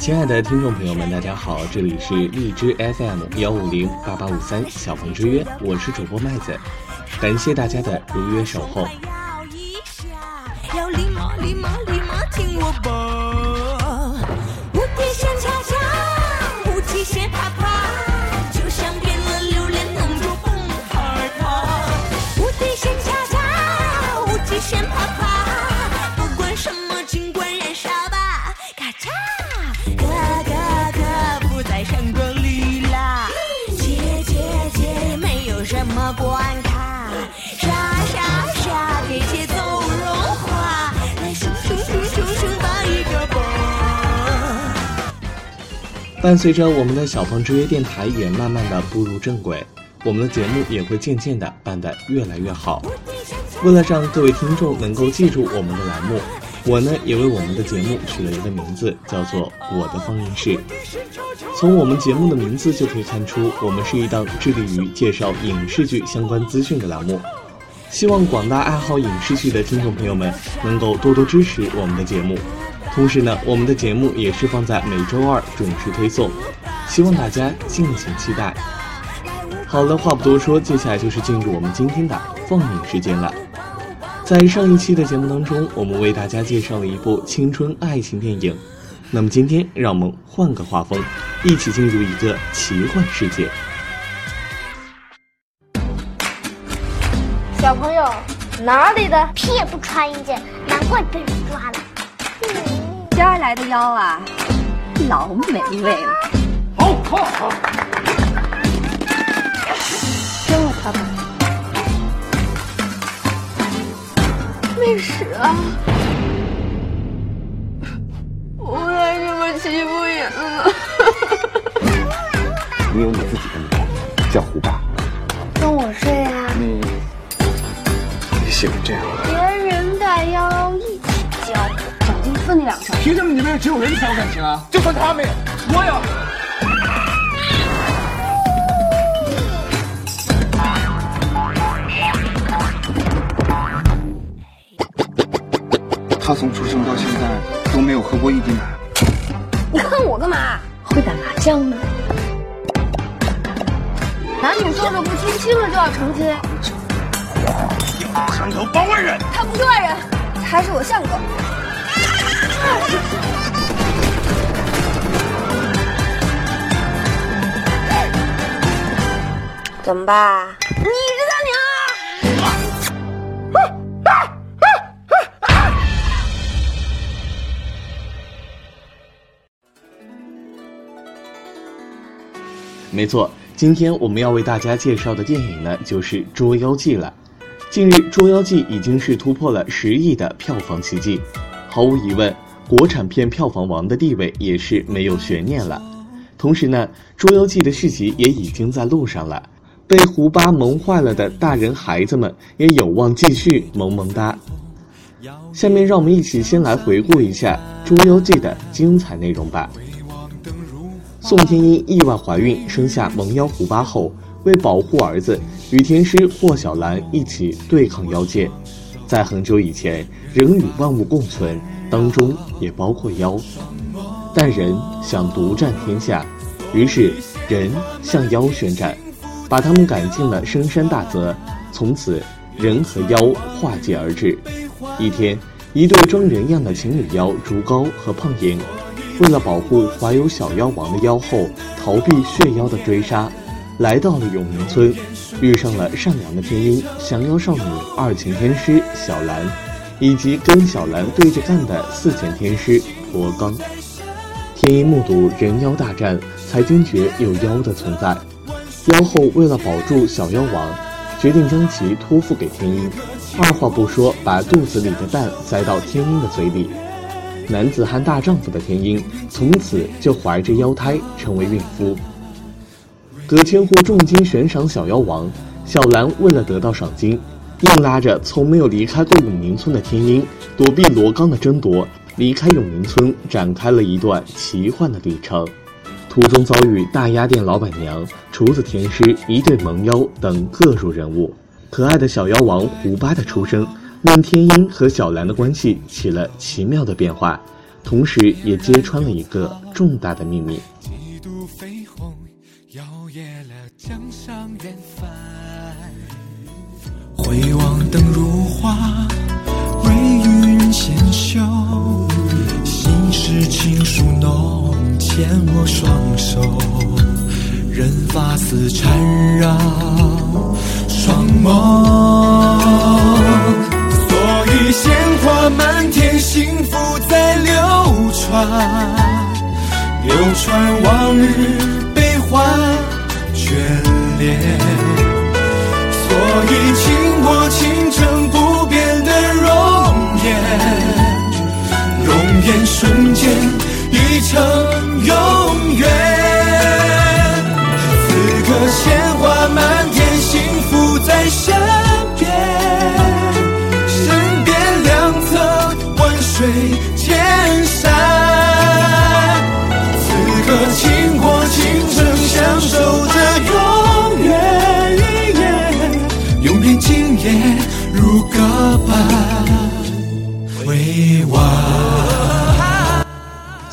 亲爱的听众朋友们，大家好，这里是荔枝 FM 幺五零八八五三小鹏之约，我是主播麦子，感谢大家的如约守候。要礼貌，礼貌，礼貌听我播，伴随着我们的小鹏之约电台也慢慢的步入正轨，我们的节目也会渐渐的办得越来越好。为了让各位听众能够记住我们的栏目，我呢也为我们的节目取了一个名字，叫做“我的放映室”。从我们节目的名字就可以看出，我们是一档致力于介绍影视剧相关资讯的栏目。希望广大爱好影视剧的听众朋友们能够多多支持我们的节目。同时呢，我们的节目也是放在每周二准时推送，希望大家敬请期待。好了，话不多说，接下来就是进入我们今天的放映时间了。在上一期的节目当中，我们为大家介绍了一部青春爱情电影。那么今天，让我们换个画风，一起进入一个奇幻世界。小朋友，哪里的？屁也不穿一件，难怪被人抓了。来的腰啊，老美味了。好，好，好。扔了他吧。没屎啊！我为什么欺负人呢？你有你自己的名字，叫胡巴。跟我睡啊！你，你喜欢这样？分你两成。凭什么你们只有人才有感情啊？就算他没有，我有。他从出生到现在都没有喝过一滴奶。你看我干嘛？会打麻将呢。男女授受不亲，亲了就要成亲。墙头包外人，他不是外人，他是我相公。怎么办？你是大娘！没错，今天我们要为大家介绍的电影呢，就是《捉妖记》了。近日，《捉妖记》已经是突破了十亿的票房奇迹，毫无疑问，国产片票房王的地位也是没有悬念了。同时呢，《捉妖记》的续集也已经在路上了，被胡巴萌坏了的大人孩子们也有望继续萌萌哒。下面让我们一起先来回顾一下《捉妖记》的精彩内容吧。宋天英意外怀孕，生下萌妖胡巴后，为保护儿子，与天师霍小兰一起对抗妖界。在很久以前，人与万物共存，当中也包括妖。但人想独占天下，于是人向妖宣战，把他们赶进了深山大泽。从此，人和妖化界而至。一天，一对装人样的情侣妖竹高和胖莹。为了保护怀有小妖王的妖后，逃避血妖的追杀，来到了永宁村，遇上了善良的天鹰降妖少女二晴天师小兰，以及跟小兰对着干的四剑天师驼刚。天鹰目睹人妖大战，才惊觉有妖的存在。妖后为了保住小妖王，决定将其托付给天鹰，二话不说，把肚子里的蛋塞到天鹰的嘴里。男子汉大丈夫的天鹰，从此就怀着妖胎成为孕妇。葛千户重金悬赏小妖王，小兰为了得到赏金，硬拉着从没有离开过永宁村的天鹰，躲避罗刚的争夺，离开永宁村，展开了一段奇幻的旅程。途中遭遇大鸭店老板娘、厨子天师、一对萌妖等各路人物。可爱的小妖王胡巴的出生。令天鹰和小兰的关系起了奇妙的变化，同时也揭穿了一个重大的秘密。灯如画，微云纤秀，心事情书浓，牵我双手，任发丝缠绕双眸。所以鲜花满天，幸福在流传，流传往日悲欢眷恋。青春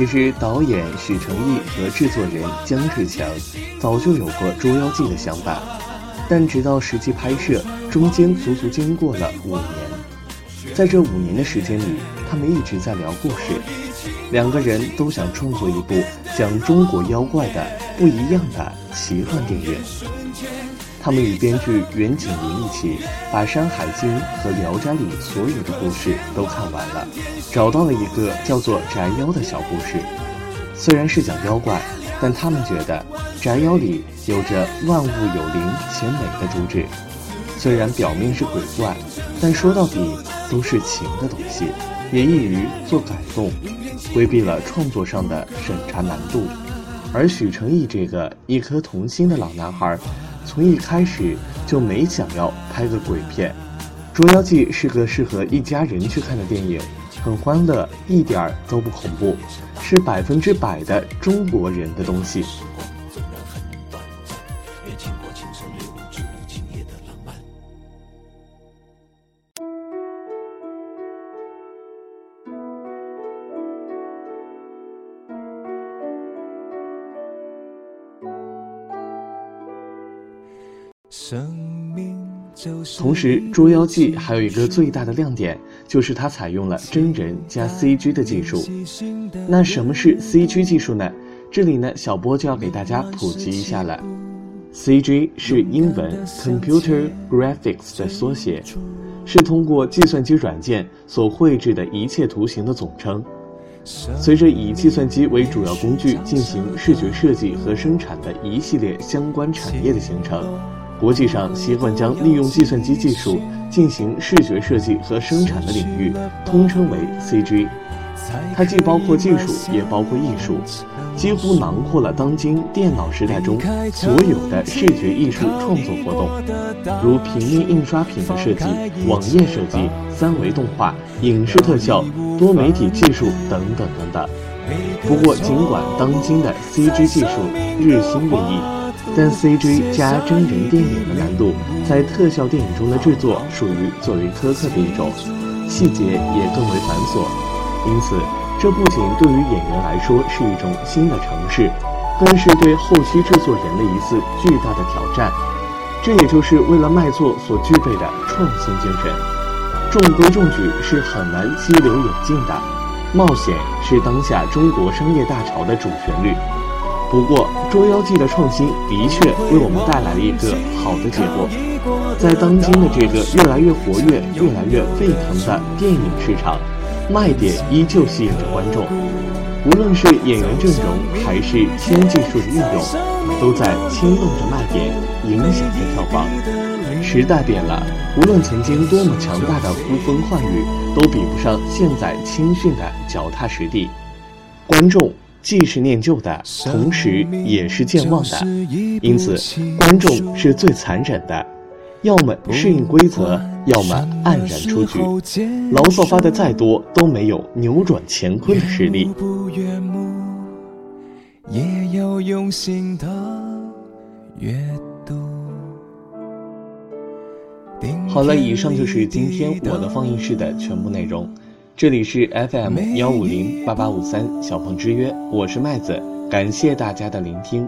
其实，导演许成义和制作人姜志强早就有过《捉妖记》的想法，但直到实际拍摄，中间足足经过了五年。在这五年的时间里，他们一直在聊故事，两个人都想创作一部讲中国妖怪的不一样的奇幻电影。他们与编剧袁景林一起，把《山海经》和《聊斋》里所有的故事都看完了，找到了一个叫做《宅妖》的小故事。虽然是讲妖怪，但他们觉得《宅妖》里有着万物有灵且美的主旨。虽然表面是鬼怪，但说到底都是情的东西，也易于做改动，规避了创作上的审查难度。而许成义这个一颗童心的老男孩。从一开始就没想要拍个鬼片，《捉妖记》是个适合一家人去看的电影，很欢乐，一点儿都不恐怖，是百分之百的中国人的东西。同时，《捉妖记》还有一个最大的亮点，就是它采用了真人加 CG 的技术。那什么是 CG 技术呢？这里呢，小波就要给大家普及一下了。CG 是英文 Computer Graphics 的缩写，是通过计算机软件所绘制的一切图形的总称。随着以计算机为主要工具进行视觉设计和生产的一系列相关产业的形成。国际上习惯将利用计算机技术进行视觉设计和生产的领域，通称为 CG。它既包括技术，也包括艺术，几乎囊括了当今电脑时代中所有的视觉艺术创作活动，如平面印刷品的设计、网页设计、三维动画、影视特效、多媒体技术等等等等。不过，尽管当今的 CG 技术日新月异。但 CG 加真人电影的难度，在特效电影中的制作属于最为苛刻的一种，细节也更为繁琐。因此，这不仅对于演员来说是一种新的尝试，更是对后期制作人的一次巨大的挑战。这也就是为了卖座所具备的创新精神。中规中矩是很难激流勇进的，冒险是当下中国商业大潮的主旋律。不过，《捉妖记》的创新的确为我们带来了一个好的结果。在当今的这个越来越活跃、越来越沸腾的电影市场，卖点依旧吸引着观众。无论是演员阵容还是新技术的运用，都在牵动着卖点，影响着票房。时代变了，无论曾经多么强大的呼风唤雨，都比不上现在青训的脚踏实地。观众。既是念旧的，同时也是健忘的，因此观众是最残忍的，要么适应规则，要么黯然出局。牢骚发的再多，都没有扭转乾坤的实力。好了，以上就是今天我的放映室的全部内容。这里是 FM 幺五零八八五三小鹏之约，我是麦子，感谢大家的聆听。